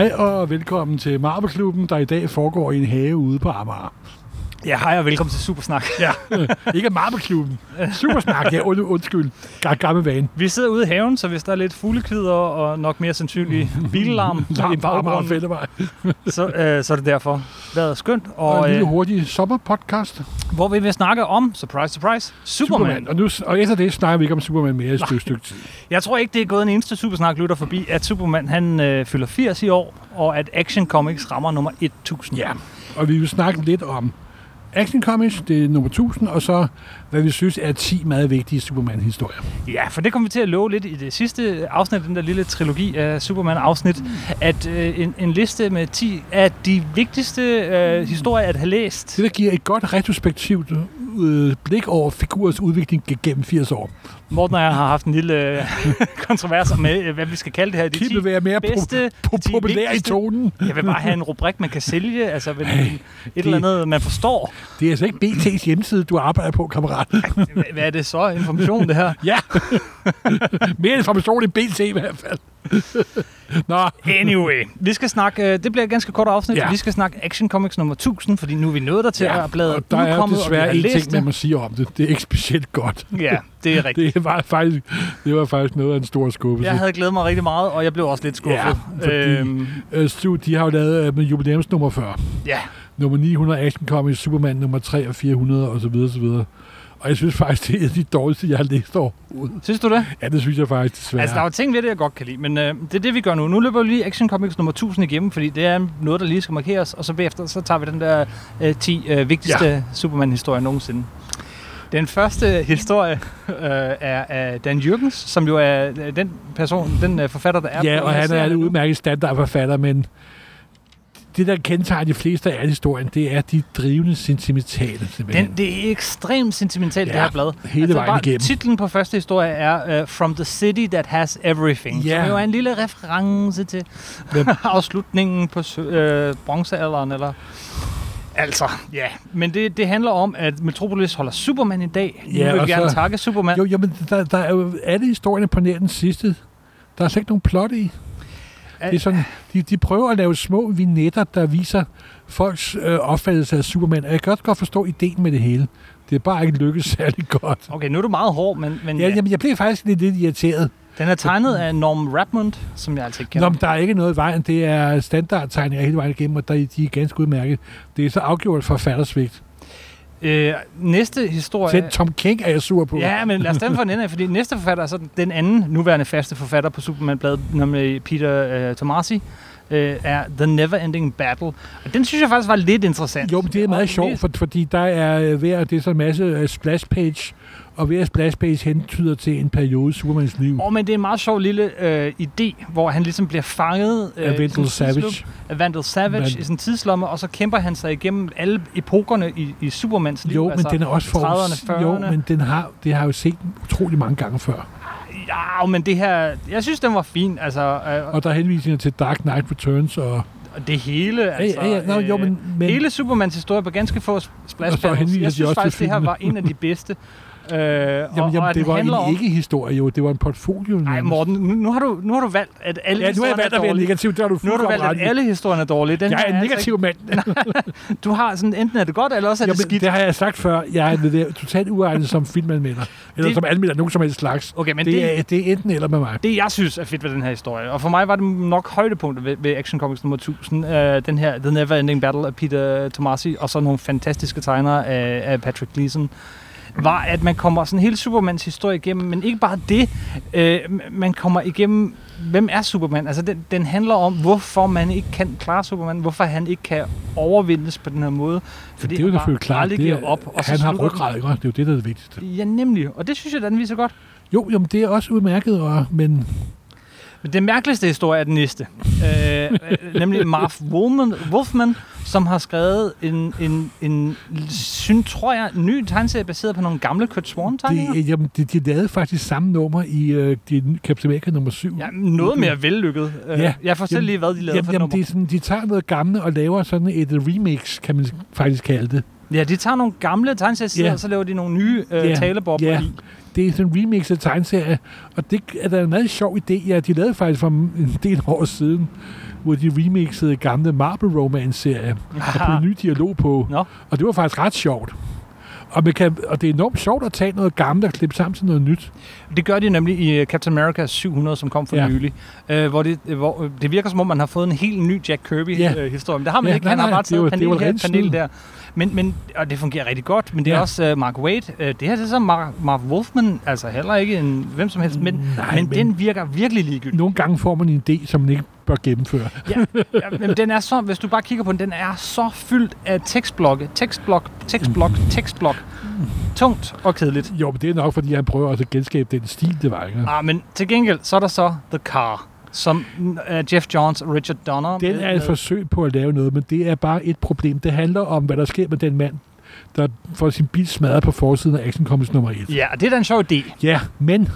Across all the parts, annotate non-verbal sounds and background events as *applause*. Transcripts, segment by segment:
Hej og velkommen til Marbeklubben, der i dag foregår i en have ude på Amager. Ja, hej og velkommen til Supersnak. Ja, *laughs* ikke Marbeklubben. Supersnak, ja, und, undskyld. Gammel vane. Vi sidder ude i haven, så hvis der er lidt fuglekvider og nok mere sandsynligt *laughs* billalarm i baggrunden, *laughs* så, øh, så er det derfor. Vejret er skønt, Og og, en lille øh, hurtig sommerpodcast. hvor vi vil snakke om, surprise, surprise, Superman. Og, nu, og efter det snakker vi ikke om Superman mere i et stykke, stykke tid. Jeg tror ikke, det er gået en eneste Supersnak-lytter forbi, at Superman han øh, fylder 80 i år, og at Action Comics rammer nummer 1000. Ja, og vi vil snakke lidt om Action Comics, det er nummer 1000, og så hvad vi synes er 10 meget vigtige Superman-historier. Ja, for det kommer vi til at love lidt i det sidste afsnit, den der lille trilogi af Superman-afsnit, at øh, en, en liste med 10 af de vigtigste øh, historier at have læst. Det, der giver et godt retrospektivt øh, blik over figurens udvikling gennem 80 år. Morten og jeg har haft en lille øh, *laughs* kontrovers med, øh, hvad vi skal kalde det her. De Kim 10 vil være mere bedste, po- po- 10 populær i tonen. Jeg vil bare have en rubrik, man kan sælge, altså Hey, et eller andet, man forstår. Det er altså ikke BT's hjemmeside, du arbejder på, kammerat. Hvad hvad er det så? Information, det her? *laughs* ja. Mere information i BT i hvert fald. Nå, Anyway, vi skal snakke, øh, det bliver et ganske kort afsnit, Ja. vi skal snakke Action Comics nummer 1000, fordi nu er vi nået der til ja, at bladet og der er udkommet, desværre en ting, man må sige om det. Det er ikke specielt godt. Ja, det er rigtigt. *laughs* Det var faktisk, det var faktisk noget af en stor skuffelse. Jeg havde glædet mig rigtig meget, og jeg blev også lidt skuffet. Ja, fordi- øhm, Øh, Stu, de har jo lavet øh, med jubilæumsnummer 40. ja. Nummer 900 Action Comics, Superman nummer 3 og 400 og så videre, så videre. Og jeg synes faktisk, det er de dårligste, jeg har læst overhovedet. Synes du det? Ja, det synes jeg faktisk desværre. Altså, der er jo ting ved det, jeg godt kan lide, men øh, det er det, vi gør nu. Nu løber vi lige Action Comics nummer 1000 igennem, fordi det er noget, der lige skal markeres, og så bagefter, så tager vi den der øh, 10 øh, vigtigste ja. Superman-historier nogensinde. Den første historie *laughs* øh, er af Dan Jürgens, som jo er øh, den person, den øh, forfatter, der er Ja, og han er en udmærket standardforfatter, men det, der kendetegner de fleste af alle historien, det er de drivende sentimentale, simpelthen. Den, det er ekstremt sentimentalt, Ja, det her blad. hele vejen bare igennem. Titlen på første historie er uh, From the City That Has Everything. Ja. Som jo er en lille reference til Hvem? *laughs* afslutningen på øh, bronzealderen. Eller... Altså, ja. Men det, det handler om, at Metropolis holder Superman i dag. Ja, nu vil vi gerne så- takke Superman. Jo, jo, men der, der er jo alle historierne på nær den sidste. Der er slet ikke nogen plot i. Det er sådan, de, de prøver at lave små vignetter, der viser folks øh, opfattelse af Superman. Og jeg kan godt godt forstå ideen med det hele. Det er bare ikke lykkedes *laughs* særlig godt. Okay, nu er du meget hård, men, men Ja, ja, jamen, jeg blev faktisk lidt, lidt irriteret. den er tegnet af Norm Rapmund, som jeg altså ikke Nå, kender. men der er ikke noget i vejen. Det er standardtegninger hele vejen igennem, og der, de er ganske udmærket. Det er så afgjort forfattersvigt. Øh, næste historie... Selv Tom King er jeg sur på. Ja, men lad os stemme for en ende af, fordi næste forfatter er så den anden nuværende faste forfatter på Superman-bladet, nemlig Peter øh, Tomasi, øh, er The Never-Ending Battle. Og den synes jeg faktisk var lidt interessant. Jo, men det er meget sjovt, for, fordi der er øh, hver, det er så en masse øh, splash page, og hver splash page hentyder til en periode i Supermans liv. Åh, men det er en meget sjov lille øh, idé, hvor han ligesom bliver fanget øh, Af en Savage. af Vandal Savage Van- i en tidslomme, og så kæmper han sig igennem alle epokerne i, i Supermans liv. Jo, men den er også for... 30'erne, 40'erne. Jo, men den har, det har jeg jo set utrolig mange gange før. Ja, men det her... Jeg synes, den var fin. Altså, øh, Og der er henvisninger til Dark Knight Returns og... og det hele, altså... ja, ja, nå, jo, men, men Hele Supermans historie på ganske få splash panels. Jeg synes faktisk, det her var en af de *laughs* bedste. Øh, og, jamen, og jamen, at det var en om- ikke-historie jo. Det var en portfolio. Nej. Morten, nu, nu, har du, nu har du valgt, at alle Ja, nu har jeg historierne valgt er at være dårlige. negativ. Det har du Nu har du valgt, at alle historierne er dårlige. Den Jeg er en altså negativ mand. ikke- *laughs* Du har sådan, enten er det godt, eller også er det Jamen, skidt. det har jeg sagt før. Jeg er det totalt uegnet som filmanmelder. Eller Det- som anmelder nogen som helst slags. Okay, men det, det, er, det er enten eller med mig. det, jeg synes er fedt ved den her historie, og for mig var det nok højdepunktet ved, ved Action Comics nummer 1000, øh, den her The Never Ending Battle af Peter Tomasi, og så nogle fantastiske tegnere af, af Patrick Gleason, var, at man kommer sådan hele Supermans historie igennem, men ikke bare det, øh, man kommer igennem, hvem er Superman? Altså, den, den handler om, hvorfor man ikke kan klare Superman, hvorfor han ikke kan overvindes på den her måde. Fordi det er jo selvfølgelig klart. aldrig Det giver er, op, og han har ryggrad, ikke? Det er jo det, der er det vigtigste. Ja, nemlig. Og det synes jeg, den viser godt. Jo, jo, men det er også udmærket, og, men Men den mærkeligste historie er den næste. øh, øh, nemlig Marv Wolfman, Wolfman, som har skrevet en, en, en synes, tror jeg, ny tegneserie baseret på nogle gamle Kurt Swan-tegninger. det, jamen, de, de lavede faktisk samme nummer i uh, de, Captain America nummer 7. Ja, noget mere vellykket. Øh, Ja. Jeg får selv lige, hvad de lavede Jamen, for jamen nummer. det er sådan, de tager noget gamle og laver sådan et remix, kan man faktisk kalde det. Ja, de tager nogle gamle tegneserier, Ja. og så laver de nogle nye øh, Ja, talebobler ja. i. Det er sådan en remix af tegneserie, og det er da en meget sjov idé. Ja, de lavede faktisk for en del år siden, hvor de remixede gamle Marble Romance-serie og puttede ny dialog på. Nå. Og det var faktisk ret sjovt. Og, man kan, og det er enormt sjovt at tage noget gammelt og klippe sammen til noget nyt. Det gør de nemlig i øh, Captain America 700, som kom for Ja. nylig. Øh, hvor, det, øh, hvor øh, det virker som om, man har fået en helt ny Jack Ja. Kirby-historie. Men det har man Ja, ikke. nej, Han har nej, bare det var- taget det var panel her, rent panel snyd. der. Men, men, og det fungerer rigtig godt, men det er Ja. også uh, Mark Waid. Uh, det her det er så Mark, Mark Wolfman, altså heller ikke en hvem som helst, men, Nej, men, men- den virker virkelig ligegyldig. Nogle gange får man en idé, som man ikke bør gennemføre. Ja, men den er så, hvis du bare kigger på den, den er så fyldt af tekstblokke, tekstblok, tekstblok, tekstblok. Tungt og kedeligt. Jo, men det er nok, fordi han prøver at genskabe den stil, det var. Ikke? Ah, men til gengæld, så er der så The Car, som uh, Jeff Johns og Richard Donner. Den med- er et forsøg på at lave noget, men det er bare et problem. Det handler om, hvad der sker med den mand, der får sin bil smadret på forsiden af Action Comics nummer 1. Ja, og det er da en sjov idé. Ja, men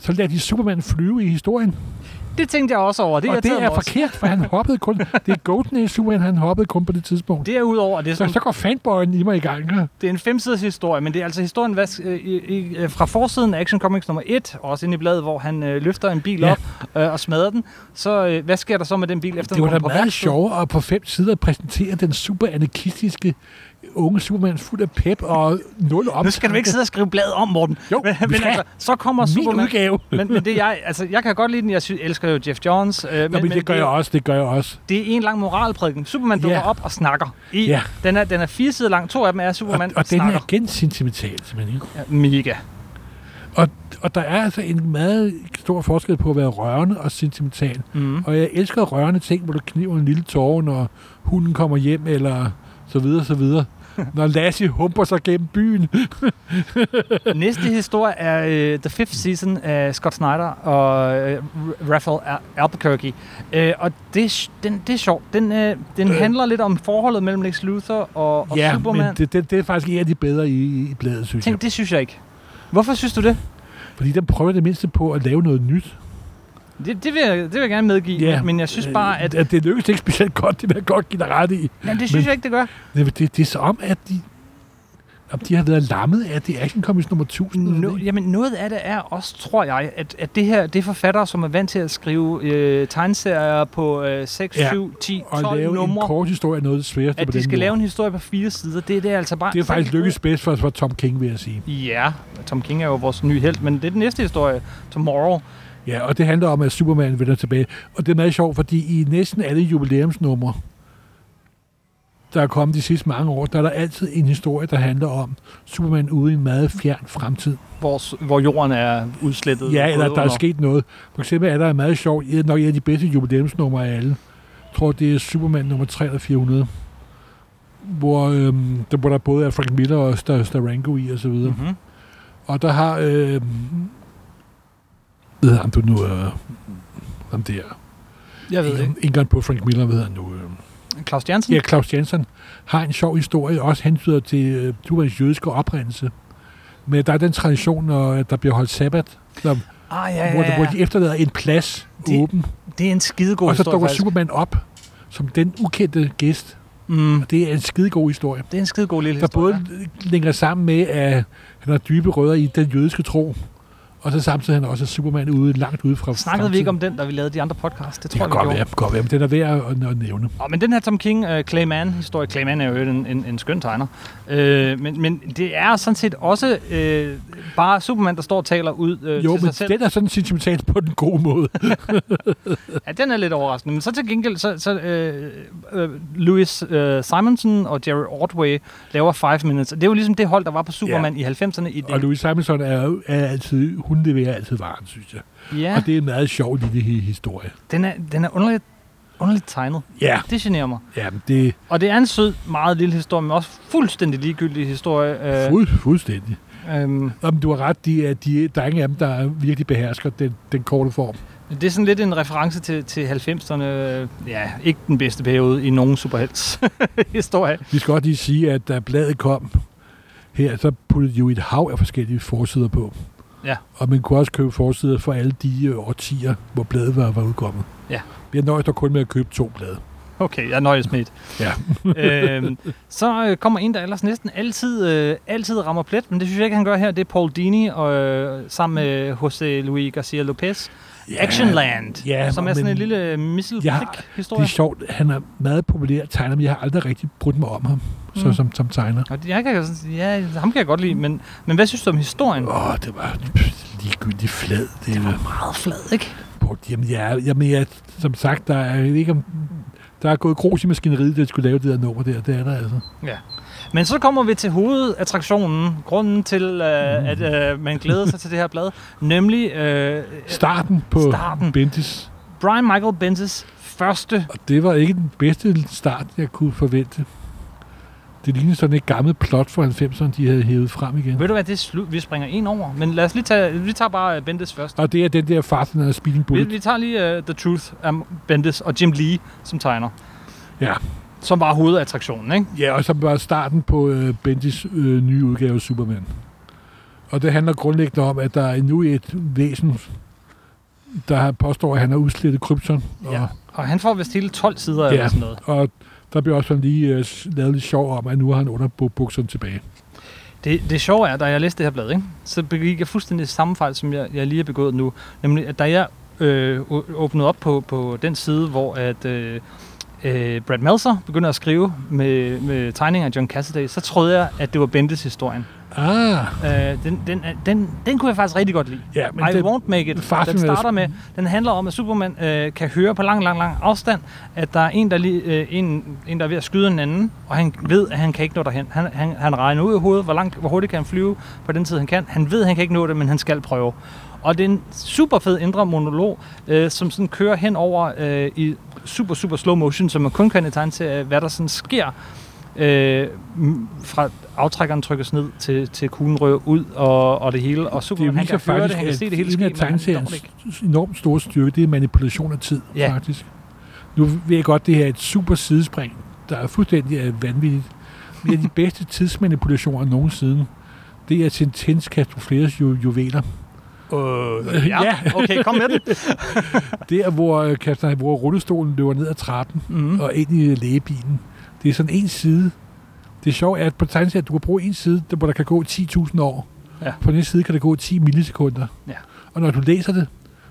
så lader de Superman flyve i historien. Det tænkte jeg også over. Det, og det er også. forkert, for han hoppede kun... Det er Golden Age Superman, han hoppede kun på det tidspunkt. Derudover, det er, Så, sådan, så går fanboyen i mig i gang. ikke? det er en femsiders historie, men det er altså historien hvad, øh, øh, fra forsiden af Action Comics nummer 1, også inde i bladet, hvor han øh, løfter en bil Ja. op øh, og smadrer den. Så øh, hvad sker der så med den bil efter Det var den da kommer på meget sjovere at på fem sider præsentere den super anarkistiske unge Superman fuld af pep og nul op. Nu skal du ikke sidde og skrive bladet om, Morten. Jo, men, men altså, så kommer Min Superman... udgave. men, men det er jeg, altså, jeg kan godt lide den. Jeg sy- elsker jo Jeff Johns. Øh, men, Nå, men det gør jeg også, det gør jeg også. Det er en lang moralprædiken. Superman dukker op og snakker. I, Ja. den, er, den er fire sider lang. To af dem er Og, Superman og den snakker. er igen sentimental, simpelthen. Ja, mega. Og, og der er altså en meget stor forskel på at være rørende og sentimental. Mm. Og jeg elsker rørende ting, hvor du kniver en lille tårer, når hunden kommer hjem, eller så videre, så videre. *laughs* Når Lassie humper sig gennem byen. *laughs* Næste historie er uh, The Fifth Season af Scott Snyder og uh, Raphael Al- Albuquerque. Uh, og det, er den, det er sjovt. Den, uh, den Øh. handler lidt om forholdet mellem Lex Luthor og, og ja, Superman. men det, det, det er faktisk en af de bedre i, i bladet, synes Tænk, jeg. det synes jeg ikke. Hvorfor synes du det? Fordi den prøver det mindste på at lave noget nyt. Det, det, vil, jeg, det vil jeg gerne medgive, Ja. men jeg synes bare, at... at det lykkes ikke specielt godt, det vil jeg godt give dig ret i. Jamen, det synes men- jeg ikke, det gør. Det, det, det er så om, at de, om de har været lammet af det Action Comics nummer 1000. eller No, jamen noget af det er også, tror jeg, at, at det her det er forfattere, som er vant til at skrive øh, tegneserier på øh, 6, Ja, 7, 10, og 12 lave numre. en kort historie er noget det sværeste At på de skal måde. lave en historie på fire sider, det, det er altså bare... Det er faktisk lykkes bedst for, for Tom King, vil jeg sige. Ja, Tom King er jo vores nye held, men det er den næste historie, Tomorrow. Ja, og det handler om, at Superman vender tilbage. Og det er meget sjovt, fordi i næsten alle jubilæumsnumre, der er kommet de sidste mange år, der er der altid en historie, der handler om Superman ude i en meget fjern fremtid. Hvor, hvor jorden er udslettet. Ja, eller der er sket noget. For eksempel er der en meget sjov, nok en af de bedste jubilæumsnumre af alle. Jeg tror, det er Superman nummer 3 eller 400. Hvor, øhm, der, hvor der både er Frank Miller og Star, Starango i og så videre. Mm-hmm. Og der har... Øh, hedder han du nu? Øh, ham der. Jeg ved ikke. Engang på Frank Miller, hedder han nu? Øh. Claus Jansen? Ja, Claus Jensen har en sjov historie, også hentyder til øh, Supermans jødiske oprindelse. Men der er den tradition, når der bliver holdt sabbat, der, Ah, ja, hvor, ja, hvor ja. de efterlader en plads Det- åben, Det er en skidegod og så historie, dukker. Superman op som den ukendte gæst. Mm, Og det er en skidegod historie, det er en skidegod lille der historie. både længer sammen med, at han har dybe rødder i den jødiske tro, og så samtidig han også er Superman ude, langt ude fra Snakkede vi ikke om den, da vi lavede de andre podcasts? Det Det tror jeg, vi godt være, godt være, men den er værd at, at nævne. Oh, men den her Tom King, uh, Clayman-historie, Clayman er jo en, en, en skøn tegner, uh, men, men det er sådan set også uh, bare Superman, der står og taler ud uh, Jo, til men sig selv. den er sådan sentimental på den gode måde. *laughs* Ja, den er lidt overraskende. Men så til gengæld, så, så uh, uh, Louis uh, Simonson og Jerry Ordway laver Five Minutes. Og det er jo ligesom det hold, der var på Superman i 90'erne. I det. Og Louis Simonson er, jo- er altid, hun leverer altid varen, synes jeg. ja, Og det er en meget sjov lille hi- historie. den er, den er underligt, underligt tegnet. Ja, Det generer mig. ja det Og det er en sød, meget lille historie, men også fuldstændig ligegyldig historie. Uh, fuld, fuldstændig. um, Om du har ret, de er, de, der er ingen af dem, der virkelig behersker den, den korte form. Det er sådan lidt en reference til, til 90'erne. Ja, ikke den bedste periode i nogen superhelts *laughs* historie. Vi skal også lige sige, at da bladet kom her, så puttede de jo et hav af forskellige forsider på. Ja. Og man kunne også købe forsider for alle de øh, årtier, hvor bladet var, var udkommet. Ja. Vi har nøjes dog kun med at købe to blade. Okay, jeg nøjes med et. Ja. *laughs* øhm, så øh, kommer en, der ellers næsten altid, øh, altid rammer plet, men det synes jeg ikke, han gør her. Det er Paul Dini og, øh, sammen med José Luis Garcia Lopez. Ja, Actionland, ja, som er sådan men en lille flick Det er sjovt. Han er meget populær tegner, men jeg har aldrig rigtig brudt mig om ham så, Mm. som, som tegner. Og jeg kan, ja, ham kan jeg godt lide, men, men hvad synes du om historien? Åh, det var ligegyldigt flad. Det, det Meget flad, ikke? på, jamen, ja, jamen, ja, som sagt, der er, ikke om, der er gået grus i maskineriet, der skulle lave det der nummer der. Det er der altså. Men så kommer vi til hovedattraktionen, grunden til, øh, at øh, man glæder sig til det her blad, nemlig øh, Starten på Starten. Bendis. Brian Michael Bendis første Og det var ikke den bedste start, jeg kunne forvente. Det lignede sådan et gammelt plot for 90'erne, de havde hævet frem igen. Ved du hvad, det er slut. Vi springer en over. Men lad os lige tage, vi tager bare øh, Bendis først. Og det er den der farten af Speeding Vi, Bullet. vi tager lige uh, The Truth af Bendis og Jim Lee som tegner. Ja. Som var hovedattraktionen, ikke? Ja, og så var starten på øh, Bendis øh, nye udgave af Superman. Og det handler grundlæggende om, at der er nu et væsen, der påstår, at han har udslettet krypton. Og, Ja. Og han får vist hele 12 sider ja. eller sådan noget. og der bliver også lige øh, lavet lidt sjov om, at nu har han underbukserne tilbage. Det, det sjove er, da jeg læste det her blad, ikke, så begik jeg fuldstændig samme fejl, som jeg, jeg lige har begået nu. Nemlig, at da jeg øh, åbnede op på, på den side, hvor at, øh, øh, Brad Meltzer begynder at skrive med, med tegninger af John Cassaday, så troede jeg, at det var Bendis historien. Ah, Øh, den, den, den, den kunne jeg faktisk rigtig godt lide. ja, men I det, won't make it. Den er- starter med, den handler om, at Superman øh, kan høre på lang, lang, lang afstand, at der er en, der, lige, øh, en, en, der er ved at skyde en anden, og han ved, at han kan ikke nå derhen. Han, han, han regner ud i hovedet, hvor, langt, hvor hurtigt kan han flyve på den tid, han kan. Han ved, at han kan ikke nå det, men han skal prøve. Og det er en super fed indre monolog, øh, som sådan kører hen over øh, i super, super slow motion, som man kun kan i tegn til, hvad der sådan sker øh, fra aftrækkeren trykkes ned til, til kuglen rører ud og, og det hele. Og Superman, han viser kan høre det, han kan se det hele ske, men han det enormt store styrke, det er manipulation af tid, Ja. faktisk. Nu ved jeg godt, det her er et super sidespring, der er fuldstændig øh, vanvittigt. Men af de bedste tidsmanipulationer nogensinde, det er Tintins Castrofleres ju- juveler. Øh, ja. Ja. *laughs* okay, kom med den. Det er, hvor, øh, Castor, hvor rullestolen løber ned ad trappen Mm. og ind i lægebilen. Det er sådan en side. Det er sjovt, at på tegneserien, du kan bruge en side, der- hvor der kan gå 10.000 år. Ja. På den side kan der gå 10 millisekunder. Ja. Og når du læser det,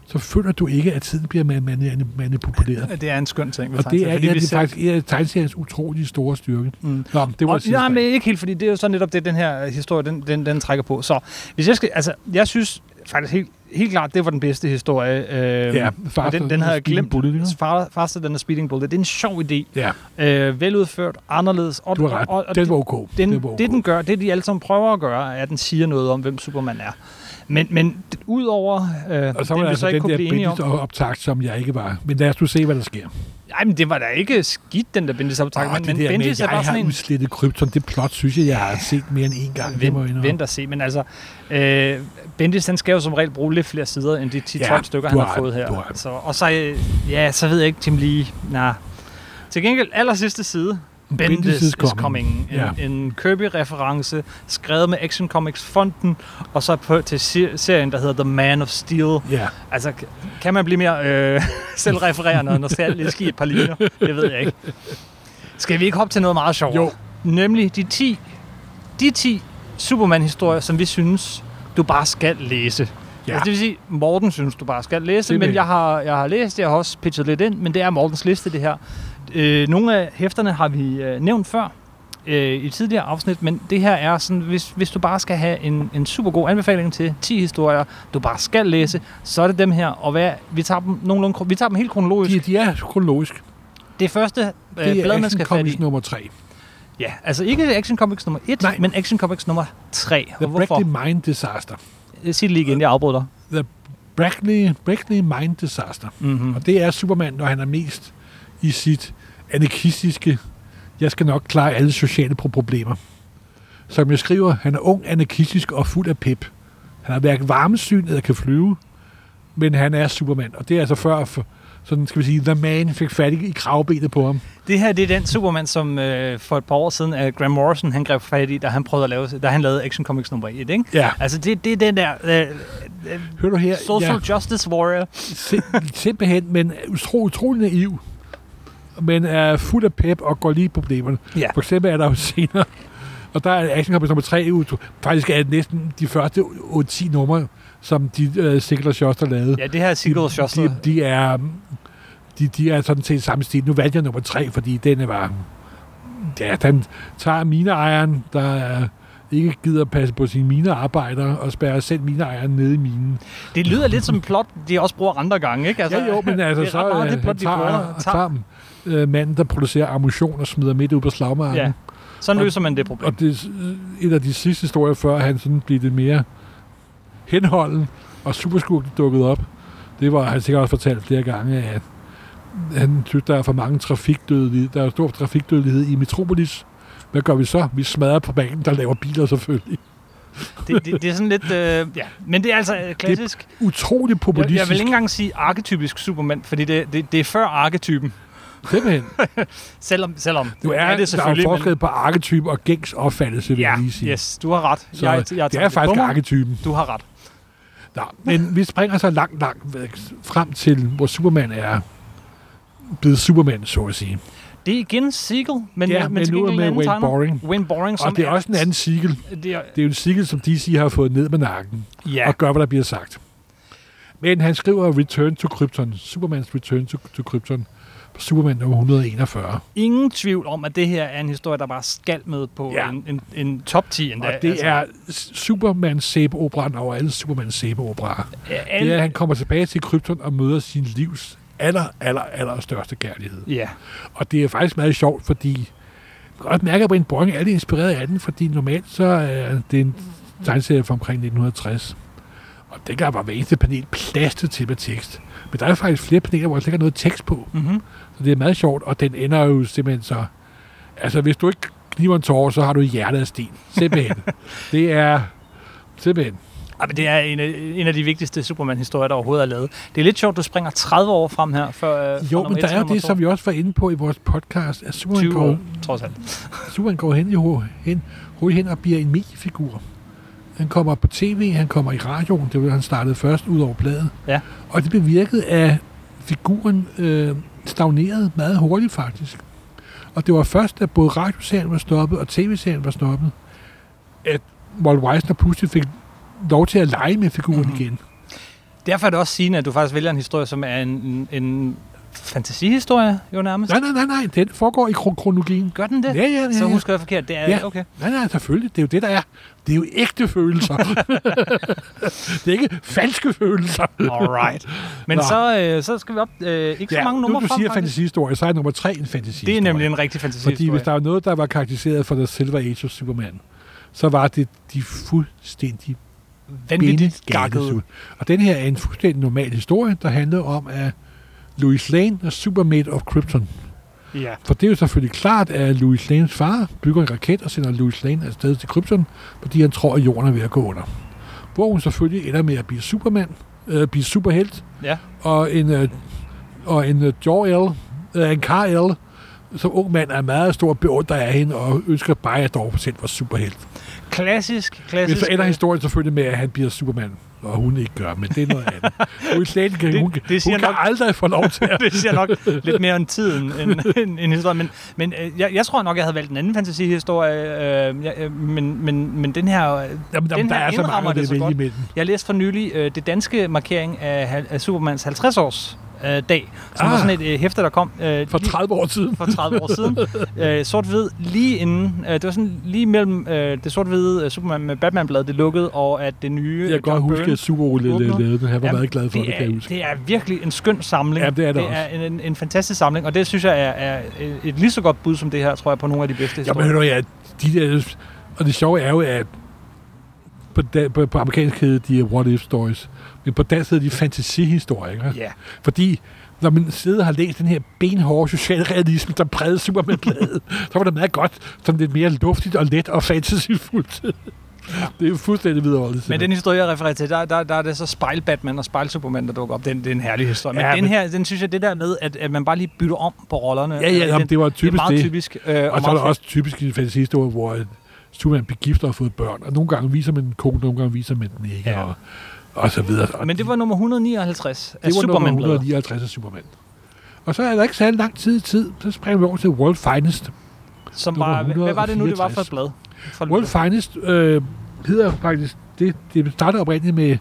så føler du ikke, at tiden bliver man- man- manipuleret. Det er en skøn ting. Og det er, tegneserier, en af vi de, selv- faktisk en af tegneseriens utrolige store styrke. Mm. Nå, det var Og, nej, men ikke helt, fordi det er jo så netop det, den her historie, den, den, den trækker på. Så hvis jeg skal, altså, jeg synes faktisk helt, helt klart, det var den bedste historie. Øh, Ja, Faster den, den havde jeg glemt. Bullet? Far- Faster den er Speeding Bullet. Det er en sjov idé. Ja, Øh, veludført, anderledes. Og, du har ret. Og, og, Den var ok. den, Den var ok. det, den gør, det de alle sammen prøver at gøre, er, at den siger noget om, hvem Superman er. Men, men udover øh, og så det, var vi der så altså ikke den kunne der blive enige om, optakt, som jeg ikke var. Men lad os nu se, hvad der sker. Ej, men det var da ikke skidt, den der Bendis optag. Åh, men, det men der med, Bendis at er bare jeg sådan en... udslettet krypton, det plot, synes jeg, jeg har set mere end en gang. det jeg Vent, indrømme. vent og se, men altså, øh, Bendis, den skal jo som regel bruge lidt flere sider, end de 10-12 Ja, stykker, han har har fået her. har. Så, og så, øh, ja, så ved jeg ikke, Tim Lee, nej. Til gengæld, aller sidste side, Bendis is coming. coming. En, Ja. en Kirby-reference, skrevet med Action Comics-fonden, og så på, til se- serien, der hedder The Man of Steel. Ja, Altså, kan man blive mere øh, *laughs* selvrefererende og nostalgisk i et par linjer? Det ved jeg ikke. Skal vi ikke hoppe til noget meget sjovt? Jo. Nemlig de 10, de 10 Superman-historier, som vi synes, du bare skal læse. Ja. Altså, det vil sige, Morten synes, du bare skal læse, Det men jeg har, jeg har læst, jeg har også pitchet lidt ind, men det er Mortens liste, det her. Øh, nogle af hæfterne har vi øh, nævnt før øh, i tidligere afsnit, men det her er sådan, hvis, hvis du bare skal have en, en super god anbefaling til 10 historier, du bare skal læse, så er det dem her. Og hvad, vi, tager dem nogenlunde, vi tager dem helt kronologisk. de, de er kronologisk. Det første øh, Det er blad, man skal have fat i. Nummer 3. Ja, altså ikke Action Comics nummer 1, Nej. men Action Comics nummer 3. The Og hvorfor? Brackley Mind Disaster. Jeg siger det lige igen, jeg afbryder dig. Brackley, Brackley Mind Disaster. Mm-hmm. Og det er Superman, når han er mest i sit anarkistiske, jeg skal nok klare alle sociale pro- problemer. Som jeg skriver, han er ung, anarkistisk og fuld af pep. Han har hverken varmesyn eller kan flyve, men han er Superman. Og det er altså før, sådan skal vi sige, The Man fik fat i kravbenet på ham. Det her det er den Superman, som øh, for et par år siden, uh, Graham Morrison han greb fat i, da han prøvede at lave, da han lavede Action Comics nummer 1, ikke? Ja, Altså det, det er den der øh, øh, hør du her. social ja, justice warrior. sim- simpelthen, men utro, utrolig naiv. Men er fuld af pep og går lige problemerne. Ja. For eksempel er der jo senere, og der er Action Comics nummer 3 ud. Faktisk er det næsten de første 8-10 numre, som de uh, Sigler Schuster lavede. Ja, det her er Sigurd Schuster. De, de, er, de, de er sådan set samme stil. Nu valgte jeg nummer 3, fordi denne var... Ja, den tager mineejeren, der er ikke gider passe på sine minearbejdere og spærrer selv mineejeren nede i minen. Det lyder lidt som en plot, de også bruger andre gange, ikke? Altså, ja, jo, men altså, *laughs* er så meget øh, det plot, de tager, tager, tager øh, manden, der producerer ammunition og smider midt ud på slagmarken. Ja, sådan Og- løser man det problem. Og det er et af de sidste historier, før han sådan blev det mere henholden, og superskurken dukkede op. Det var han sikkert også fortalt flere gange, at han synes, der er for mange trafikdødelighed. Der er stor trafikdødelighed i Metropolis. Hvad gør vi så? Vi smadrer på banen, der laver biler selvfølgelig. Det, det, det er sådan lidt... Øh, ja, men det er altså øh, klassisk. Utrolig Jeg, populistisk. jeg vil ikke engang sige arketypisk Superman, fordi det, det, det er før arketypen. Simpelthen. *laughs* Selvom, selvom Nu er, det der er selvfølgelig. forskel på arketyp og gængs opfattelse, vil ja, jeg lige sige. yes, du har ret. Så jeg, jeg det er faktisk bummer. arketypen. Du har ret. Nå, men vi springer så langt, langt væk frem til, hvor Superman er blevet Superman, så at sige. Det er igen Siegel, men, Ja, men, men nu er med Wayne tegner. Boring. Wayne Boring, som Og det er også en anden siegel. Det er, Det er jo en siegel, som DC har fået ned med nakken ja, og gør, hvad der bliver sagt. Men han skriver Return to Krypton, Supermans Return to, to Krypton, Superman nummer 141. ingen tvivl om, at det her er en historie, der bare skal med på Ja. ja. en, en, en top 10 endda. Og det er Supermans sæbeoperaen over alle Supermans sæbeoperaer. al, Det er, at han kommer tilbage til Krypton og møder sin livs aller, aller, aller største kærlighed. Ja, Og det er faktisk meget sjovt, fordi godt mærke, at Brian Boring er lidt inspireret af den, fordi normalt så er det en tegneserie fra omkring 1960. Og dengang var hver eneste panel plastet til med tekst. Men der er faktisk flere paneler, hvor der ikke er noget tekst på. mm-hmm. Så det er meget sjovt, og den ender jo simpelthen så... Altså, hvis du ikke kniver en tårer, så har du hjertet af sten. Simpelthen. *laughs* det er... Simpelthen. Ja, men det er en af, en af de vigtigste Superman-historier, der overhovedet er lavet. Det er lidt sjovt, du springer 30 år frem her. Før, øh, Jo, men der er jo det, som vi også var inde på i vores podcast, at Superman 20 går, år, trods alt. Superman går hen, jo, hen, hurtigt hen og bliver en mediefigur. Han kommer på tv, han kommer i radioen, det var han startede først ud over bladet. Ja. Og det bevirkede, at figuren øh, stagnerede meget hurtigt faktisk. Og det var først, da både radioserien var stoppet og tv-serien var stoppet, at Walt Eisner pludselig fik lov til at lege med figuren Mhm. mm-hmm. igen. Derfor er det også sigende, at du faktisk vælger en historie, som er en, en fantasihistorie, jo nærmest. Nej, nej, nej, nej, den foregår i kron- kronologien. Gør den det? Ja, ja, ja. Så ja. husker jeg forkert. Det er, Ja. okay. Nej, nej, selvfølgelig. Det er jo det, der er. Det er jo ægte følelser. *laughs* det er ikke falske følelser. Alright. Men Nå. så, øh, så skal vi op øh, ikke så mange nu numre du frem, siger faktisk. fantasihistorie, så er nummer tre en fantasihistorie. Det er nemlig en rigtig Fordi fantasihistorie. hvis der var noget, der var karakteriseret for The Silver Age of Superman, så var det de fuldstændig vanvittigt ud. Og den her er en fuldstændig normal historie, der handler om, at Louis Lane er Supermate of Krypton. Ja. For det er jo selvfølgelig klart, at Louis Lanes far bygger en raket og sender Louis Lane afsted til Krypton, fordi han tror, at jorden er ved at gå under. Hvor hun selvfølgelig ender med at blive Superman, øh, blive superhelt, Ja. og en, øh, og en øh, Jor-El, øh, en Kar-El, som ung mand er meget stor beundrer af hende, og ønsker bare, at Dorf selv var superhelt. Klassisk, Men klassisk. så ender øh, historien selvfølgelig med, at han bliver Superman, og hun ikke gør, men det er noget andet. Lane kan, Det- hun, det hun siger kan nok- aldrig få lov til *laughs* at... det siger nok lidt mere om tiden end, end, end historien. Men, men øh, jeg, jeg tror nok, jeg havde valgt en anden fantasihistorie. Øh, jeg, øh, men, men, men den her... øh, Jamen, Den der her er så mange, det det så godt. imellem. Jeg læste for nylig øh, det danske markering af, af Supermans 50-års øh, dag, som ah. var sådan et øh, hæfte, der kom øh, For lige- 30 år siden. for 30 år siden. *laughs* Øh, sort-hvid, lige inden, øh, det var sådan lige mellem øh, det sort-hvide øh, Superman med Batman-bladet, det lukkede, og at det nye... Jeg kan godt huske, at åbner. lavede den. Jeg var Jamen, meget glad for det, det, kan jeg huske. det er virkelig en skøn samling. Ja, det er det det er en, en, en fantastisk samling, og det synes jeg er, er et lige så godt bud som det her, tror jeg, på nogle af de bedste Jamen, historier. hør nu, ja, de der, og det sjove er jo, at på, da, på, på amerikansk hedder de What If Stories, men på dansk hedder de fantasihistorier, ikke? Fordi når man sidder og har læst den her benhårde socialrealisme, der prægede Superman-bladet, så var det meget godt, sådan lidt mere luftigt og let og fantasyfuldt. det er jo fuldstændig videre. men den historie, jeg refererer til, der, der, der er det så spejl-Batman og spejl-Superman, der dukker op. Den, det er en herlig historie. Men Ja, den men- her, den synes jeg, det der med, at, at man bare lige bytter om på rollerne. Ja, ja, øh, jamen, den, det var det er typisk meget det. typisk. Øh, Og så er der også typisk i en fantasihistorie, hvor Superman begifter og har fået børn, og nogle gange viser man den kone, nogle gange viser man den ikke, Ja. og, og så videre. Og Men det var nummer 159 af det var nummer Superman-bladet. 159 af Superman. Og så er der ikke særlig lang tid i tid, så springer vi over til World Finest. Som var, hvad var det nu, det var for 164? et blad? For World Finest øh, hedder faktisk, det, det startede oprindeligt med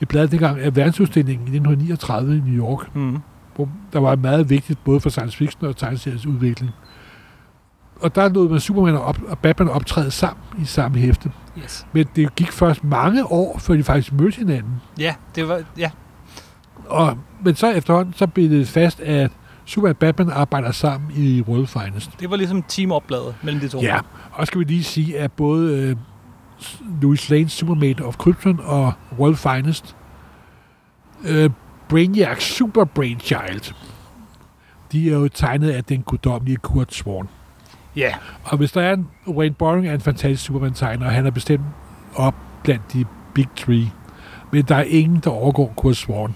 et blad dengang af verdensudstillingen i 1939 i New York, mm. hvor der var meget vigtigt både for science fiction og tegneseriens udvikling. Og der nåede man Superman og, op, og Batman optræde sammen i samme hæfte. yes. Men det gik først mange år, før de faktisk mødte hinanden. Ja, det var, ja. Og, men så efterhånden, så blev det fast, at Superman og Batman arbejder sammen i World Finest. Det var ligesom team-opbladet mellem de to. Ja, og skal vi lige sige, at både øh, Louis Lane's Supermate of Krypton og World Finest, øh, Brainiac Super Brainchild, de er jo tegnet af den guddommelige Kurt Swan. Ja. Og hvis der er en, Wayne Boring er en fantastisk Superman-tegner, og han er bestemt op blandt de Big Three. Men der er ingen, der overgår Kurt Swan.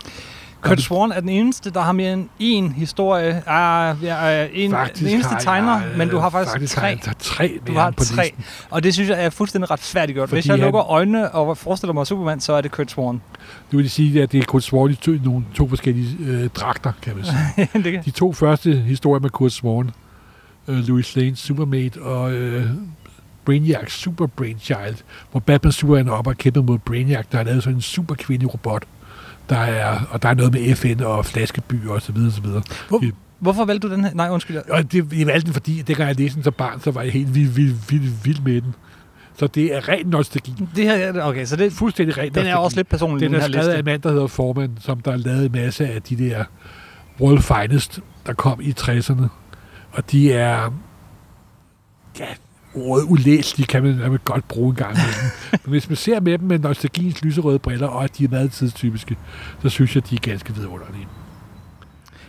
Kurt Swan er den eneste, der har mere end én historie. Ah, ja, øh, en, den eneste har tegner, jeg, men du har faktisk, faktisk tre. Har jeg, der er tre Du har på tre. listen. Og det synes jeg er fuldstændig retfærdiggjort. Hvis Fordi jeg han- lukker øjnene og forestiller mig Superman, så er det Kurt Swan. Nu vil jeg sige, at det er Kurt Swan i to, nogle to forskellige øh, dragter, kan man sige. *laughs* det kan. De to første historier med Kurt Swan, øh, Louis Lane's Supermate og øh, Brainiac Super Brainchild, hvor Batman Superman er oppe og kæmper mod Brainiac, der har lavet sådan en super kvindelig robot. Der er, og der er noget med FN og flaskebyer og så videre, så videre. Hvor, hvorfor valgte du den her? Nej, undskyld. Og det, jeg valgte den, fordi dengang jeg læste den som barn, så var jeg helt vild, vild, vild, vild med den. Så det er ren nostalgi. Det her, okay, så det, Fuldstændig ren den er nostalgi. også lidt personlig, Den den, er skrevet af en mand, der hedder Forman, som der har lavet en masse af de der World Finest, der kom i 60'erne. Og de er... Ja, ordet ulæselige kan man, kan man godt bruge en gang imellem. *laughs* Men hvis man ser med dem med nostalgiens lyserøde briller, og at de er meget tidstypiske, så synes jeg, de er ganske vidunderlige.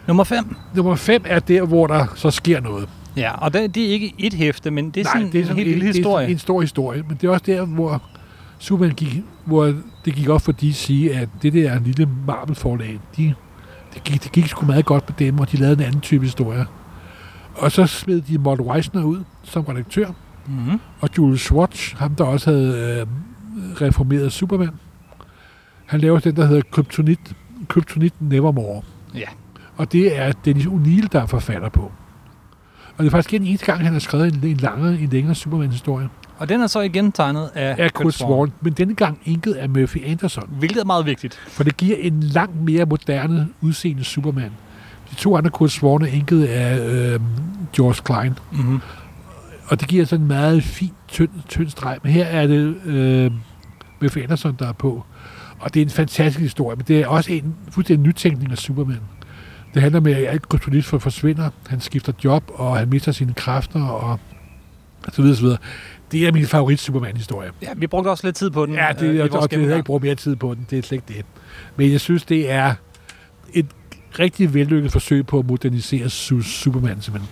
Nummer 5. Nummer 5 er der, hvor der så sker noget. Ja, og det, det er ikke et hæfte, men det er sådan det er en sådan helt lille det er historie. en stor historie. Men det er også der, hvor Superman gik, hvor det gik op for DC, at det der lille Marvel-forlag, de, det, gik, det gik sgu meget godt med dem, og de lavede en anden type historie. Og så smed de Mort Weisner ud som redaktør, Mm-hmm. og Jules Schwartz, ham der også havde øh, reformeret Superman, han laver den, der hedder Kryptonit, Kryptonit Nevermore. Ja. Og det er Dennis O'Neill, der er forfatter på. Og det er faktisk ikke den eneste gang, han har skrevet en, en, langere, en længere Superman-historie. Og den er så igen tegnet af Er Kurt Swan, men denne gang inket af Murphy Anderson. Hvilket er meget vigtigt. For det giver en langt mere moderne udseende Superman. De to andre Kurt Swan er af øh, George Klein. Mm-hmm. Og det giver sådan en meget fin, tynd, tynd streg. Men her er det øh, Murphy Anderson, der er på. Og det er en fantastisk historie, men det er også en fuldstændig nytænkning af Superman. Det handler med, at alt kryptonit for forsvinder. Han skifter job, og han mister sine kræfter, og så videre, så videre. Det er min favorit Superman-historie. Ja, vi brugte også lidt tid på den. Ja, øh, det, og, vores og det har gennemgang. ikke brugt mere tid på den. Det er slet ikke det. Men jeg synes, det er et rigtig vellykket forsøg på at modernisere su- Superman, simpelthen.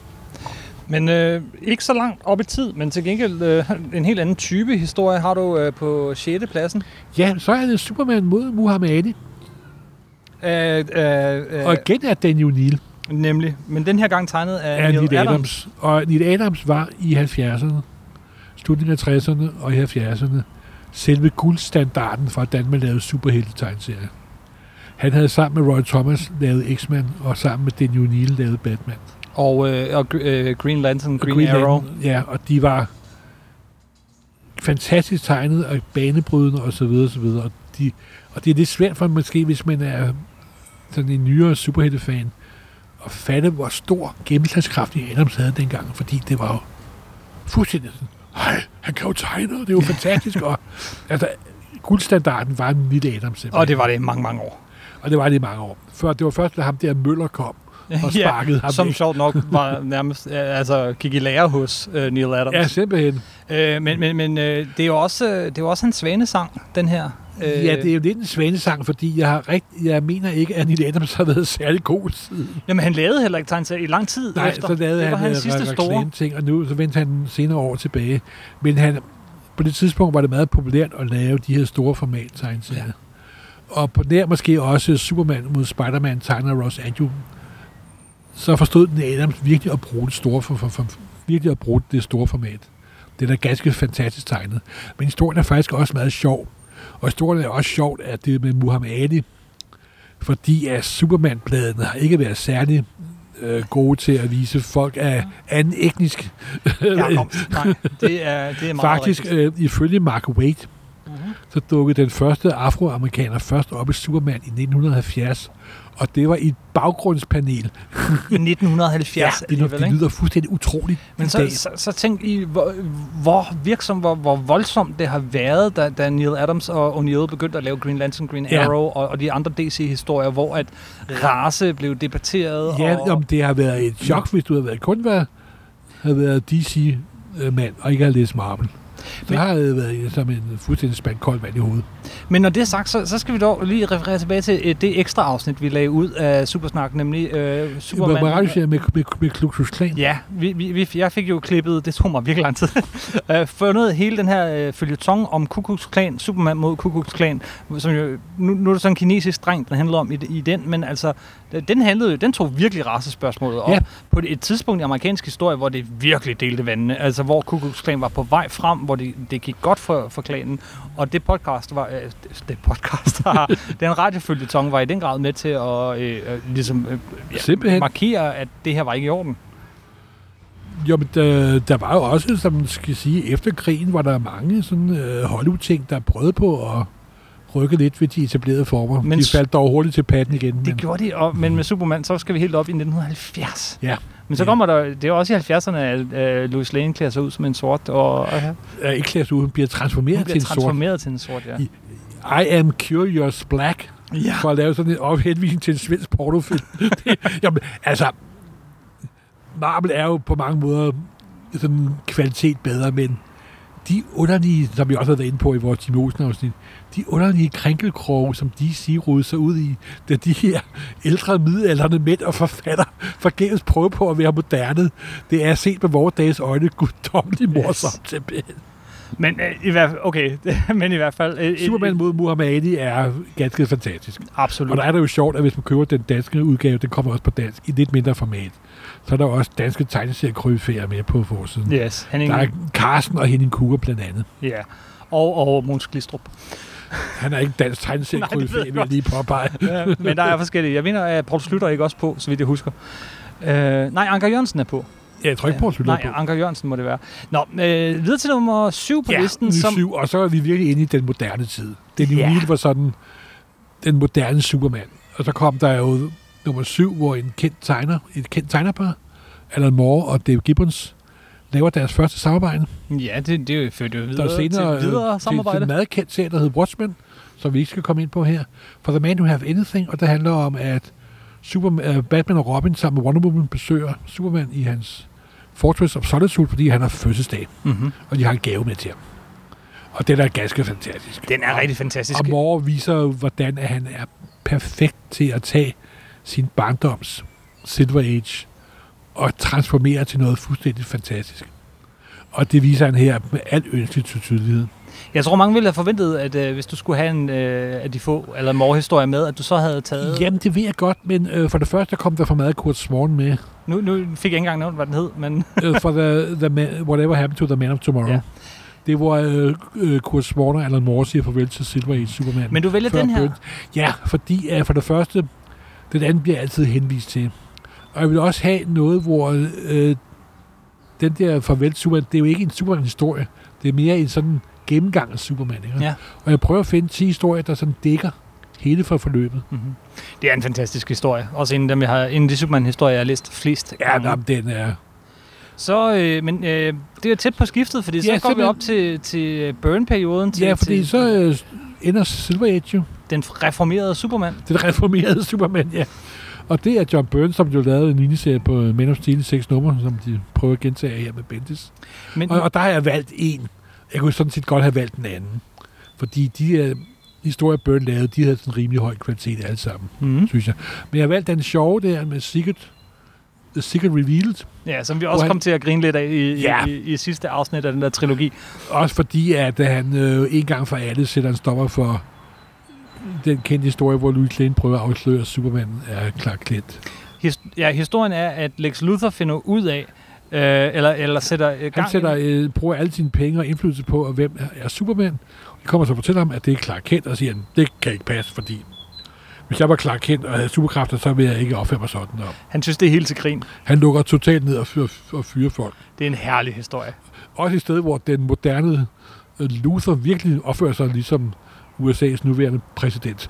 Men øh, ikke så langt op i tid, men til gengæld øh, en helt anden type historie har du øh, på 6. pladsen. Ja, så er det Superman mod Muhammad Ali. Øh, øh, øh, Og igen er Daniel O'Neill Nemlig. Men den her gang tegnet af af Neil Adams. Adams. Og Neil Adams var i 70'erne, slutningen af 60'erne og i 70'erne, selve guldstandarden for, hvordan man lavede superhelte-tegneserier. Han havde sammen med Roy Thomas lavet X-Men, og sammen med Daniel O'Neill lavet Batman. Og, øh, og øh, Green Lantern, Green, Green Arrow. Lantern, Ja, og de var fantastisk tegnet og banebrydende og så videre, så videre. Og, de, og det er lidt svært for måske, hvis man er sådan en nyere superheltefan, at fatte, hvor stor gennemslagskraft i Adams havde dengang, fordi det var jo fuldstændig sådan, hej, han kan jo tegne, og det er jo fantastisk. og, altså, guldstandarden var en lille Adams simpelthen. Og det var det i mange, mange år. Og det var det i mange år. Før, det var først, da ham der Møller kom *laughs* og sparkede ham som væk. sjovt nok var nærmest, altså gik i lære hos øh, Neil Adams. Ja, simpelthen. Øh, men men, men øh, det er jo også, øh, det er jo også en svanesang, den her. Øh, Ja, det er jo lidt en svanesang, fordi jeg, har rigt, jeg mener ikke, at Neil Adams har været særlig god siden. Jamen, han lavede heller ikke tegneserier i lang tid Nej, efter. så lavede det var han hans sidste store. reklame-ting, og nu så vendte han senere år tilbage. Men han, på det tidspunkt var det meget populært at lave de her store format tegneserier. Ja. Og på nær måske også Superman mod Spider-Man tegner Ross Andrew, så forstod Neil Adams virkelig at bruge det store for, for, for, virkelig at bruge det store format. Det er da ganske fantastisk tegnet. Men historien er faktisk også meget sjov. Og historien er også sjovt, at det med Muhammad Ali, fordi at Superman-bladene har ikke været særlig øh, gode til at vise folk af anden etnisk. Herkomst. Nej, det er, det er meget Faktisk, øh, ifølge Mark Waid, Mhm. så dukkede den første afroamerikaner først op i Superman i 1970. Og det var i et baggrundspanel. *laughs* I 1970 det, lyder, det lyder fuldstændig utroligt Men så, så, så tænk i, hvor, hvor virksom, hvor, hvor voldsomt det har været, da, da Neil Adams og O'Neill begyndte at lave Green Lantern, Green Ja. Arrow og, og de andre DC-historier, hvor at race blev debatteret. Ja, og, om det har været et chok, hvis du havde været, kun været, havde været DC-mand og ikke havde læst Marvel. Så Men- har jeg været som en fuldstændig spand koldt vand i hovedet. Men når det er sagt, så, så skal vi dog lige referere tilbage til øh, det ekstra afsnit, vi lagde ud af Supersnak, nemlig øh, Superman. Med, med, med, med Ku Klux Klan? Ja, vi, vi, jeg fik jo klippet, det tog mig virkelig lang tid, *laughs* øh, fundet hele den her øh, følgetong om Ku Klux Klan, Superman mod Ku Klux Klan, som jo, nu, nu er det sådan en kinesisk dreng, den handler om i, i den, men altså, den handlede jo, den tog virkelig racespørgsmålet op Ja. på et, tidspunkt i amerikansk historie, hvor det virkelig delte vandene, altså hvor Ku Klux Klan var på vej frem, hvor det, det gik godt for, for klanen, og det podcast var, øh, det, podcast, *laughs* har, den radiofølgetong var i den grad med til at øh, øh, ligesom, øh, ja, Simpelthen. markere, at det her var ikke i orden. Jo, men der, der var jo også, som man skal sige, efter krigen var der mange sådan øh, Hollywood-ting, der prøvede på at rykke lidt ved de etablerede former. Men de faldt dog hurtigt til patten igen. Det men, gjorde de, og, men med Superman, så skal vi helt op i 1970. Ja. Men så Ja. kommer der, det er også i 70'erne, at uh, Louis Lane klæder sig ud som en sort, og, og er ikke klædt ud, hun bliver transformeret hun til bliver en sort. transformeret til en sort, ja. I- I am curious black. ja. for at lave sådan en op- henvisning til en svensk pornofilm. *laughs* Det- Jamen, altså, Marvel er jo på mange måder sådan kvalitet bedre, men de underlige, som vi også har været inde på i vores Tim Olsen-afsnit, de underlige krænkelkroge, som DC rodede sig ud i, da de her ældre midaldrende mænd og forfatter forgæves prøve på at være moderne, det er set med vores dages øjne guddommeligt morsomt yes. simpelthen. Men uh, i hvert fald, okay, *laughs* men i hvert fald... Uh, Superman mod Muhammad Ali er ganske fantastisk. Absolut. Og der er det jo sjovt, at hvis man køber den danske udgave, den kommer også på dansk, i lidt mindre format. Så er der også danske tegneseriekryfærer med på forsiden. Yes, Henning. Der er Carsten og Henning Kuger blandt andet. Ja. Og, og Måns Glistrup. Han er ikke dansk tegneseriekryfæ, *laughs* Nej, det ved jeg vil jeg lige påpege. *laughs* ja, men der er forskellige. Jeg mener, at Paul Slytter ikke også på, så vidt jeg husker. Uh, nej, Anker Jørgensen er på. Ja, jeg tror ikke på, at Nej, på. Anker Jørgensen må det være. Nå, øh, videre til nummer syv på ja, listen. Som, syv, og så er vi virkelig inde i den moderne tid. Den Ja. ja. var sådan den moderne Superman. Og så kom der jo nummer syv, hvor en kendt tegner, et kendt tegnerpar, Alan Moore og Dave Gibbons, laver deres første samarbejde. Ja, det, det førte jo Der videre er senere til videre øh, samarbejde. til en meget kendt serie, der hedder Watchmen, som vi ikke skal komme ind på her. For The Man Who Have Anything, og det handler om, at Superman, uh, Batman og Robin sammen med Wonder Woman besøger Superman i hans Fortress of Solitude, fordi han har fødselsdag, Mm-hmm. og de har en gave med til ham. Og det er ganske fantastisk. Den er rigtig fantastisk. Og Moore viser, hvordan han er perfekt til at tage sin barndoms Silver Age og transformere til noget fuldstændig fantastisk. Og det viser han her med al ønskelig tydelighed. Jeg tror, mange ville have forventet, at øh, hvis du skulle have en øh, af de få, eller morhistorier med, at du så havde taget... Jamen, det ved jeg godt, men øh, for det første kom der for meget Kurt Sworn med. Nu, nu fik jeg ikke engang nævnt, hvad den hed, men... øh, for the, the man, Whatever Happened to the Man of Tomorrow. Ja. Det var øh, øh, Kurt Sworn og Alan Moore siger farvel til Silver Age Superman. Men du vælger den her. Burns. Ja, fordi uh, for det første, den anden bliver altid henvist til. Og jeg vil også have noget, hvor øh, den der farvel Superman, det er jo ikke en Superman-historie. Det er mere en sådan gennemgang af Superman. Ikke? Ja. Og jeg prøver at finde 10 historier, der sådan dækker hele for forløbet. Mm-hmm. Det er en fantastisk historie. Også en af dem, jeg har, en af de Superman-historier, jeg har læst flest Ja, gange. jamen, den er... Så, øh, men øh, det er tæt på skiftet, fordi så Ja, går vi op til, til burn-perioden, til, Ja, fordi til så øh, ender Silver Age jo. den reformerede Superman. Den reformerede Superman, ja. Og det er John Byrne, som jo lavede en miniserie på Man of Steel i seks numre, som de prøver at gentage her med Bendis. Men, Og, og der har jeg valgt en. Jeg kunne sådan set godt have valgt den anden. Fordi de uh, historier, Byrne lavede, de havde sådan rimelig høj kvalitet alle sammen, mm, synes jeg. Men jeg har valgt den sjove der med Secret, The Secret Revealed. ja, som vi også han- kom til at grine lidt af i, Ja. i, i, sidste afsnit af den der trilogi. Også fordi, at uh, han øh, en gang for alle sætter en stopper for den kendte historie, hvor Louis Lane prøver at afsløre, at Superman er Clark Kent. His, ja, historien er, at Lex Luthor finder ud af, øh, eller, eller sætter øh, gang Han sætter, øh, bruger alle sine penge og indflydelse på, hvem er, er Superman. De kommer så og fortæller ham, at det er Clark Kent, og siger, han, det kan ikke passe, fordi Hvis jeg var Clark Kent og havde superkræfter, så ville jeg ikke opføre mig sådan. Og Han synes, det er helt til grin. han lukker totalt ned og fyrer, og fyrer folk. Det er en herlig historie. Også et sted, hvor den moderne øh, Luther virkelig opfører sig ligesom USA's nuværende præsident.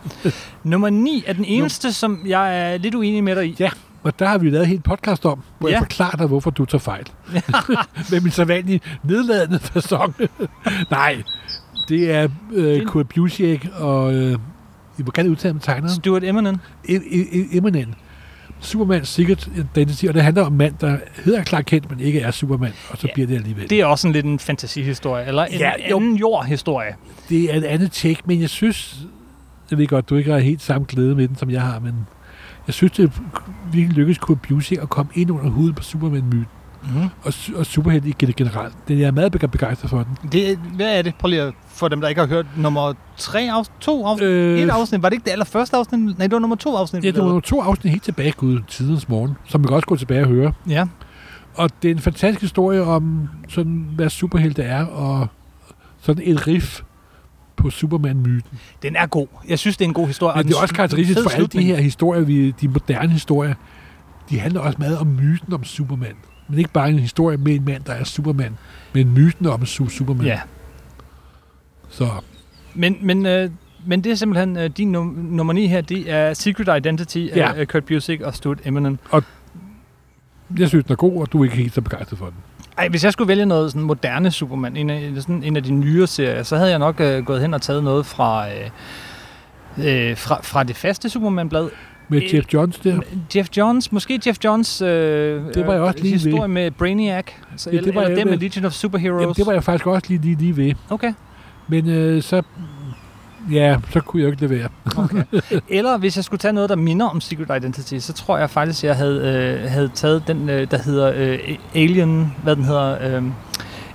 *laughs* Nummer 9 er den eneste, som jeg er lidt uenig med dig i. Ja. Og der har vi lavet en hel podcast om, hvor ja. Jeg forklarer dig, hvorfor du tager fejl. *laughs* Med min sædvanlige nedladende fasong. *laughs* Nej, det er øh, Kurt Busiek og... Øh, hvor kan det udtale med tegneren? Stuart Eminem. E- E- E- Eminem. Superman Secret Identity, og det handler om en mand, der hedder Clark Kent, men ikke er Superman, og så Ja, bliver det alligevel. Det er også en lidt en fantasihistorie, eller en Ja, jo. anden jordhistorie. det er et andet take, men jeg synes, jeg ved godt, du ikke har helt samme glæde med den, som jeg har, men jeg synes, det virkelig lykkedes Kurt Busiek at komme ind under huden på Superman-myten, Mm-hmm. og, og superhelte generelt. Jeg er meget begejstret for den. Det, hvad er det? Prøv lige at, for dem, der ikke har hørt nummer 3 afsnit, 2 afsnit, Øh, et afsnit. Var det ikke det allerførste afsnit? Nej, det var nummer 2 afsnit. Ja, det var nogle to afsnit helt tilbage, Gud, tidens morgen, som vi kan også gå tilbage og høre. Ja. Og det er en fantastisk historie om, sådan, hvad superhelte er, og sådan et riff på Superman-myten. Den er god. Jeg synes, det er en god historie. Men og det er også karakteristisk for alle de her historier, vi, de moderne historier, de handler også meget om myten om Superman. Men ikke bare en historie med en mand, der er Superman, men myten om su- Superman. Ja, Så men, men, øh, men det er simpelthen øh, din num- nummer 9 her, det er Secret Identity Ja. af øh, Kurt Busiek og Stuart Eminem. Jeg synes, den er god, og du er ikke helt så begejstret for den. Ej, hvis jeg skulle vælge noget sådan moderne Superman, en af, sådan en af de nyere serier, så havde jeg nok øh, gået hen og taget noget fra, øh, øh, fra, fra det faste Superman-blad. Med Øh, Jeff Johns der. Jeff Johns, måske Jeff Johns øh, Det var jeg også øh, lige historie ved. med Brainiac, så, Ja, det var eller jeg det med. Legion of Superheroes. Jamen, det var jeg faktisk også lige, lige, lige ved. Okay. Men øh, så... Ja, så kunne jeg jo ikke levere. okay. *laughs* Eller hvis jeg skulle tage noget, der minder om Secret Identity, så tror jeg faktisk, jeg havde, øh, havde taget den, øh, der hedder øh, Alien, hvad den hedder, øh,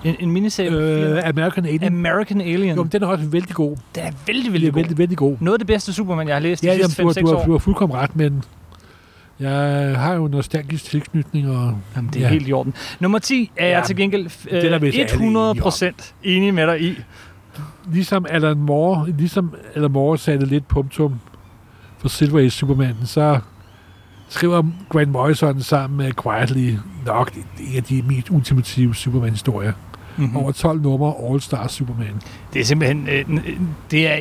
en, en miniserie. Øh, American Alien. American Alien. Jo, men den er også vældig god. Den er vældig, vældig er god. vældig, vældig god. Noget af det bedste Superman, jeg har læst de Ja, jamen, sidste du, har, 5-6 du, har, år. du har fuldkommen ret, men jeg har jo en nostalgisk tilknytning, og Jamen, det er Ja. helt i orden. Nummer 10 er Ja, jeg til gengæld øh, den er vist alle 100 procent enig med dig i. ligesom Alan Moore, ligesom Alan Moore satte lidt punktum for Silver Age Superman, så skriver Grant Morrison sammen med Quietly nok en af de mest ultimative Superman-historier. Mm-hmm. Mm. Over 12 numre All-Star Superman. Det er simpelthen, øh, det er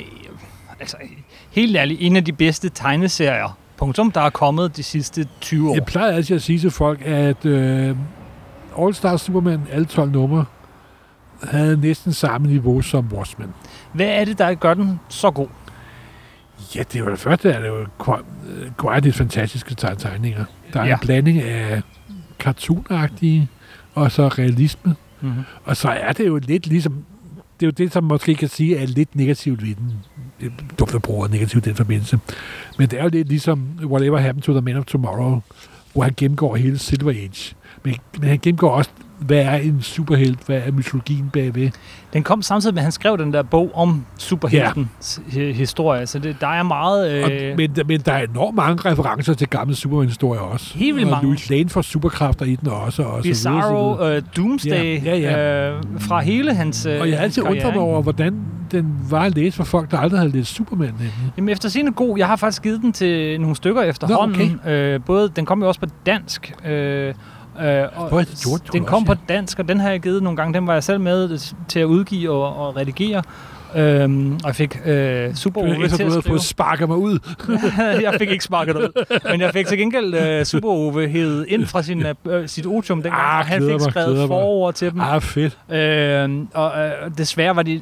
altså helt ærligt en af de bedste tegneserier, punktum, der er kommet de sidste 20 år. Jeg plejer altid at sige til folk, at øh, All-Star Superman, alle 12 numre, havde næsten samme niveau som Watchmen. Hvad er det, der gør den så god? Ja, det var det første, er det jo Quietly fantastiske teg- tegninger. Der er ja. En blanding af cartoonagtige og så realisme. Mm-hmm. Og så er det jo lidt ligesom, det er jo det, som måske kan sige er lidt negativt ved den. Dumt at bruge negativt i den forbindelse. Men det er jo lidt ligesom Whatever Happened to the Man of Tomorrow, hvor han gennemgår hele Silver Age. Men, men han gennemgår også, hvad er en superhelt, hvad er mytologien bagved. Den kom samtidig med, at han skrev den der bog om superheltens ja. historie, så det, der er meget... Øh, Og, men, men der er enormt mange referencer til gamle Superman-historier også. Helt vildt og mange. Louis Lane får superkræfter i den også. Og så videre, så videre. Bizarro, øh, Doomsday, Ja, ja, Øh, fra hele hans øh, Og jeg har altid undret mig over, hvordan den var at læse for folk, der aldrig havde læst Superman. Nemlig. Jamen efter sin god, jeg har faktisk givet den til nogle stykker efterhånden. Nå, øh, både, den kom jo også på dansk. Øh, øh, og Hvor er det gjort, du den også, kom ja. på dansk, og den har jeg givet nogle gange. Den var jeg selv med til at udgive og, og redigere. Øhm, og jeg fik øh, super Du, efter til du at skrive. fået sparket mig ud. *laughs* jeg fik ikke sparket ud. Men jeg fik til gengæld øh, Super Ove hævet ind fra sin, øh, sit otium dengang. Ah, han fik mig, skrevet forord til dem. Ah, fedt. Øh, og øh, desværre var de...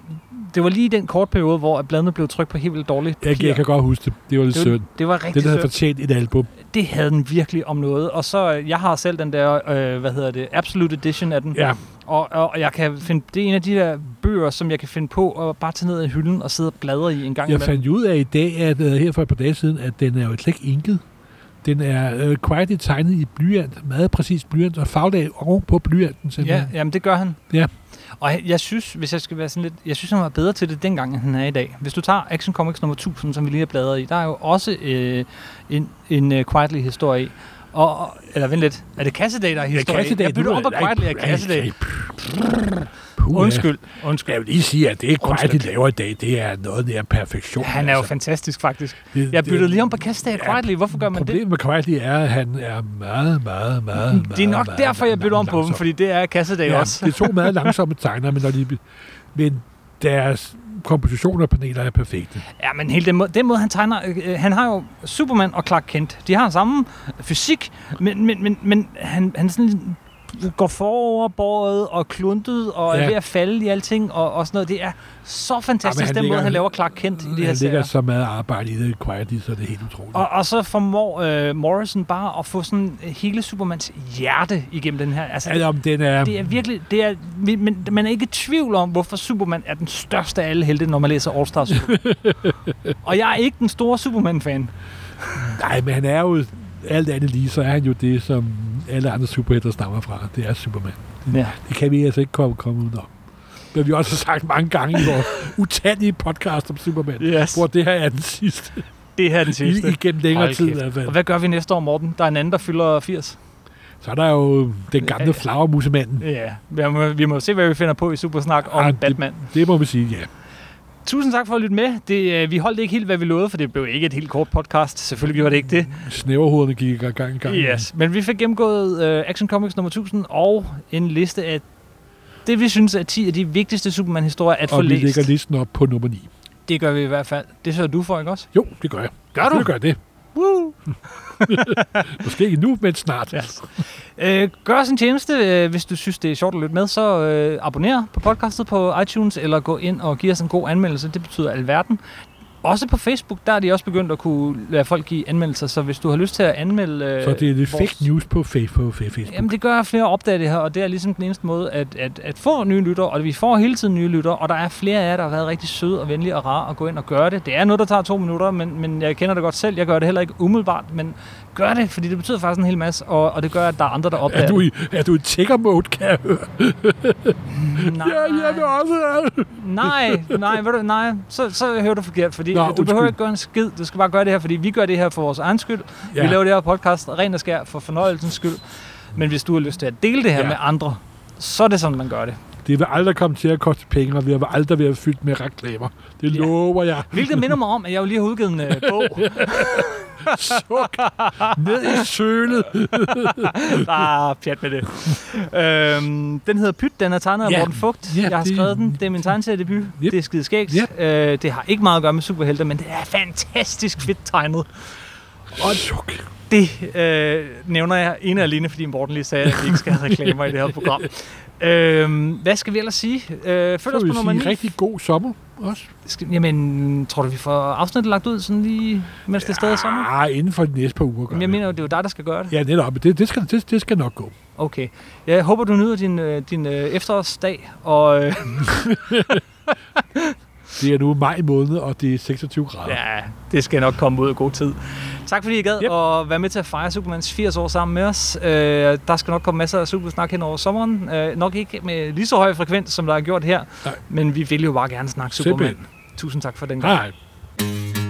Det var lige den kort periode, hvor bladene blev trykt på helt vildt dårligt Jeg, papir. jeg kan godt huske det. Det var lidt det, var, det var rigtig Den havde synd. fortjent et album. Det havde den virkelig om noget. Og så, øh, jeg har selv den der, øh, hvad hedder det, Absolute Edition af den. Ja, Og, og jeg kan finde, det er en af de der bøger, som jeg kan finde på at bare tage ned i hylden og sidde og bladre i en gang jeg imellem. fandt ud af i dag, at uh, her for et par dage siden, at den er jo slet ikke inket. Den er uh, quietly tegnet i blyant, meget præcis blyant, og faglag oven på blyanten Ja, simpelthen. jamen det gør han. Ja. Og jeg, jeg synes, hvis jeg skal være sådan lidt, jeg synes, han var bedre til det dengang, end han er i dag. Hvis du tager Action Comics nummer 1000, som vi lige har bladret i, der er jo også øh, en, en uh, quietly historie i. Og, og- eller vent lidt. Er det Cassaday, der er historie? Cassaday, Jeg bytter på er- Quietly Cassaday. Puh, Undskyld. Undskyld. Jeg vil lige sige, at det Quiet, Undskyld. de laver i dag, det er noget nær perfektion. Han er jo altså. fantastisk, faktisk. Det- Jeg byttede lige om på Cassaday og Ja, Quietly. Hvorfor gør man det? Problemet med Quietly er, at han er meget, meget, meget, Det er nok meget, derfor, jeg bytter om på dem, fordi det er Cassaday ja, også. det er to meget langsomme tegner, men, når de, men deres kompositioner og paneler er perfekte. Ja, men hele den måde, den måde han tegner... Øh, øh, han har jo Superman og Clark Kent. De har samme fysik, men, men, men, men han, han er sådan går foroverbåret og kluntet og ja. Ja. er ved at falde i alting og, og sådan noget. Det er så fantastisk, han den måde, ligger- han laver Clark Kent i de her Han serier. lægger så meget arbejde i det Quietly, så det er helt utroligt. Og, og så formår øh, Morrison bare at få sådan hele Supermans hjerte igennem den her. Altså, Altså, om den er, det er virkelig, det er, men man er ikke i tvivl om, hvorfor Superman er den største af alle helte, når man læser All Stars. *laughs* og jeg er ikke den store Superman-fan. Nej, men han er jo alt andet lige, så er han jo det, som alle andre superhelter stammer fra. Det er Superman. Ja. Det kan vi altså ikke komme, komme udenom. Vi har også sagt mange gange i vores utallige podcast om Superman, Yes. hvor det her er den sidste. Det her er den I, sidste. igennem længere Hold tid i hvert fald. Og hvad gør vi næste år, Morten? Der er en anden, der fylder 80. Så er der jo den gamle flagermusemanden. Ja, vi må, vi må se, hvad vi finder på i Supersnak om Ah, det- Batman. Det må vi sige, ja. Tusind tak for at lytte med. Det, øh, vi holdt ikke helt, hvad vi lovede, for det blev ikke et helt kort podcast. Selvfølgelig gjorde det ikke det. Snæverhovederne gik i gang, gang, gang. Yes, men vi fik gennemgået uh, Action Comics nummer 1000 og en liste af det, vi synes er 10 af de vigtigste Superman-historier at få Og vi læst. lægger listen op på nummer 9. Det gør vi i hvert fald. Det sørger du for, ikke også? Jo, det gør jeg. Gør du? Det gør det. Woo! *laughs* Måske ikke nu, men snart. Yes. Øh, gør os en tjeneste, øh, hvis du synes, det er sjovt at lytte med, så øh, abonner på podcastet på iTunes, eller gå ind og giv os en god anmeldelse. Det betyder alverden. Også på Facebook, der er de også begyndt at kunne lade folk give anmeldelser, så hvis du har lyst til at anmelde... Øh, Så det er lidt vores- fake news på Facebook. Jamen, det gør flere opdager det her, og det er ligesom den eneste måde at, at, at få nye lytter, og vi får hele tiden nye lytter, og der er flere af jer, der har været rigtig søde og venlige og rare at gå ind og gøre det. Det er noget, der tager to minutter, men, men jeg kender det godt selv. Jeg gør det heller ikke umiddelbart, men gør det, fordi det betyder faktisk en hel masse, og, og det gør, at der er andre, der opdager Er du, i, er du i tigger-mode, kan jeg høre? Nej, Ja, jeg vil også have. nej, nej, ved du, nej, så, så hører du forkert, fordi Nå, du undskyld. behøver ikke gøre en skid. Du skal bare gøre det her, fordi vi gør det her for vores egen skyld. Ja. Vi laver det her podcast ren og skær for fornøjelsens skyld. Men hvis du har lyst til at dele det her ja. med andre, så er det sådan, man gør det. Det vil aldrig komme til at koste penge, og vi vil aldrig være fyldt med reklamer. Det Ja. lover jeg. Hvilket minder mig om, at jeg jo lige har udgivet en øh, bog. *laughs* Suk. Ned i sølet. *laughs* ah, pjat med det. øhm, den hedder Pyt, den er tegnet af Ja. Morten Fugt. Ja, jeg har det- skrevet den. Det er min tegneseriedebut. Yep. Det er skide skægt. Øh, det har ikke meget at gøre med superhelte, men det er fantastisk fedt tegnet. Og Suk. Det øh, nævner jeg ene og alene, fordi Morten lige sagde, at vi ikke skal have *laughs* reklamer i det her program. Øhm, hvad skal vi ellers sige? Øh, Så følg os vil på nummer 9. sige rigtig god sommer også. Skal, jamen, tror du, vi får afsnittet lagt ud sådan lige, mens det er stadig sommer? Ah, inden for de næste par uger. gør Men jeg mener jo, det er jo dig, der skal gøre det. Ja, netop. Det, det, skal, det, det skal nok gå. Okay. Jeg håber, du nyder din, øh, din øh, efterårsdag, og øh, *laughs* Det er nu maj måned, og det er 26 grader. ja, det skal nok komme ud af god tid. Tak fordi I gad Yep. at være med til at fejre Supermans 80 år sammen med os. Øh, der skal nok komme masser af Supersnak hen over sommeren. Øh, nok ikke med lige så høj frekvens, som der er gjort her, Nej. men vi vil jo bare gerne snakke Superman. Tusind tak for den gang. Nej,